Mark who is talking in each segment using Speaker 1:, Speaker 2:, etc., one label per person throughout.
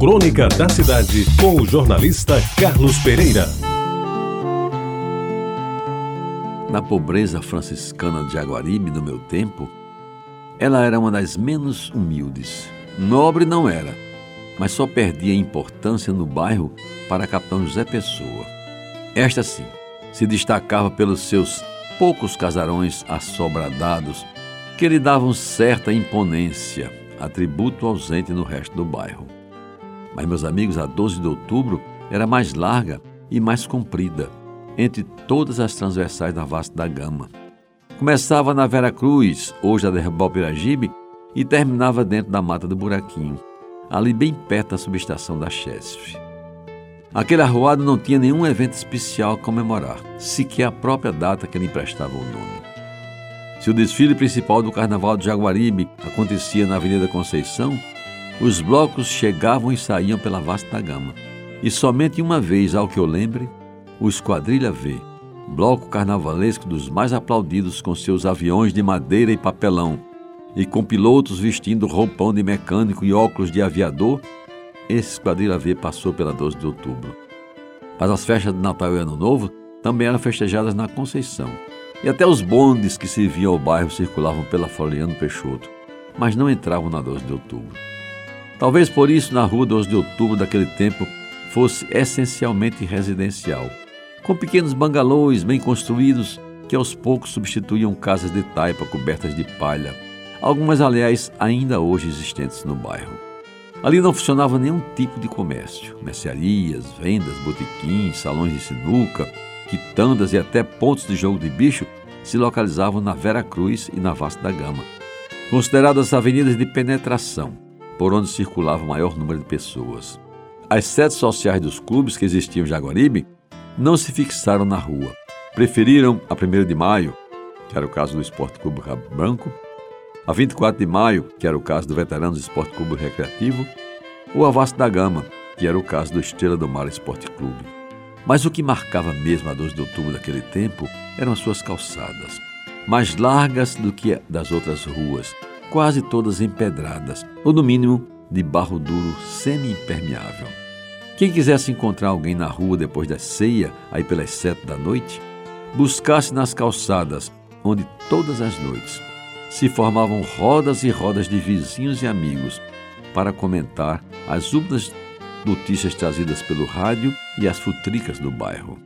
Speaker 1: Crônica da Cidade, com o jornalista Carlos Pereira.
Speaker 2: Na pobreza franciscana de Jaguaribe, no meu tempo, ela era uma das menos humildes. Nobre não era, mas só perdia importância no bairro para Capitão José Pessoa. Esta sim, se destacava pelos seus poucos casarões assobradados que lhe davam certa imponência, atributo ausente no resto do bairro. Mas, meus amigos, a 12 de outubro era mais larga e mais comprida, entre todas as transversais da Vasta da Gama. Começava na Vera Cruz, hoje a Derrubal Piragibe, e terminava dentro da Mata do Buraquinho, ali bem perto da subestação da Chesf. Aquele arruado não tinha nenhum evento especial a comemorar, sequer a própria data que lhe emprestava o nome. Se o desfile principal do Carnaval de Jaguaribe acontecia na Avenida Conceição, os blocos chegavam e saíam pela vasta gama. E somente uma vez, ao que eu lembre, o Esquadrilha V, bloco carnavalesco dos mais aplaudidos com seus aviões de madeira e papelão, e com pilotos vestindo roupão de mecânico e óculos de aviador, esse Esquadrilha V passou pela 12 de outubro. Mas as festas de Natal e Ano Novo também eram festejadas na Conceição. E até os bondes que serviam ao bairro circulavam pela Floriano Peixoto, mas não entravam na 12 de outubro. Talvez por isso na rua 12 de outubro daquele tempo fosse essencialmente residencial, com pequenos bangalôs bem construídos que aos poucos substituíam casas de taipa cobertas de palha, algumas aliás ainda hoje existentes no bairro. Ali não funcionava nenhum tipo de comércio, mercearias, vendas, botequins, salões de sinuca, quitandas e até pontos de jogo de bicho se localizavam na Vera Cruz e na Vasta da Gama, consideradas avenidas de penetração, por onde circulava o maior número de pessoas. As sedes sociais dos clubes que existiam em Jaguaribe não se fixaram na rua. Preferiram a 1 de maio, que era o caso do Esporte Clube Rabo Branco, a 24 de maio, que era o caso do Veteranos Esporte Clube Recreativo, ou a Vasta da Gama, que era o caso do Estrela do Mar Esporte Clube. Mas o que marcava mesmo a 12 de outubro daquele tempo eram as suas calçadas, mais largas do que das outras ruas, quase todas empedradas, ou no mínimo de barro duro semi-impermeável. Quem quisesse encontrar alguém na rua depois da ceia, aí pelas sete da noite, buscasse nas calçadas, onde todas as noites se formavam rodas e rodas de vizinhos e amigos para comentar as últimas notícias trazidas pelo rádio e as futricas do bairro.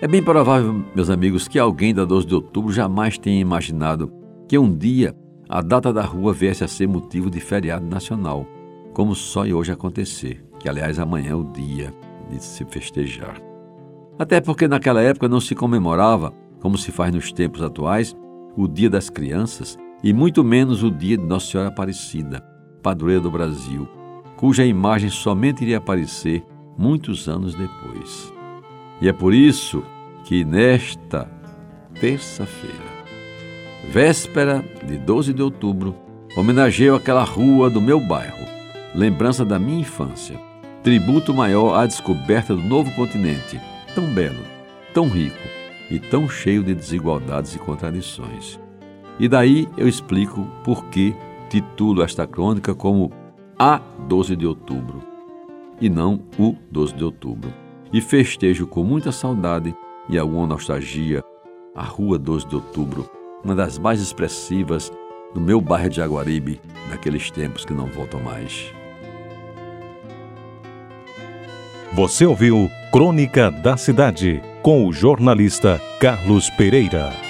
Speaker 2: É bem provável, meus amigos, que alguém da 12 de outubro jamais tenha imaginado que um dia a data da rua viesse a ser motivo de feriado nacional, como só hoje acontecer, que aliás amanhã é o dia de se festejar. Até porque naquela época não se comemorava, como se faz nos tempos atuais, o Dia das Crianças e muito menos o Dia de Nossa Senhora Aparecida, padroeira do Brasil, cuja imagem somente iria aparecer muitos anos depois. E é por isso que nesta terça-feira, véspera de 12 de outubro, homenageio aquela rua do meu bairro, lembrança da minha infância, tributo maior à descoberta do novo continente, tão belo, tão rico e tão cheio de desigualdades e contradições. E daí eu explico por que titulo esta crônica como a 12 de outubro e não o 12 de outubro. E festejo com muita saudade e alguma nostalgia a Rua 12 de Outubro, uma das mais expressivas do meu bairro de Jaguaribe, daqueles tempos que não voltam mais.
Speaker 1: Você ouviu Crônica da Cidade com o jornalista Carlos Pereira.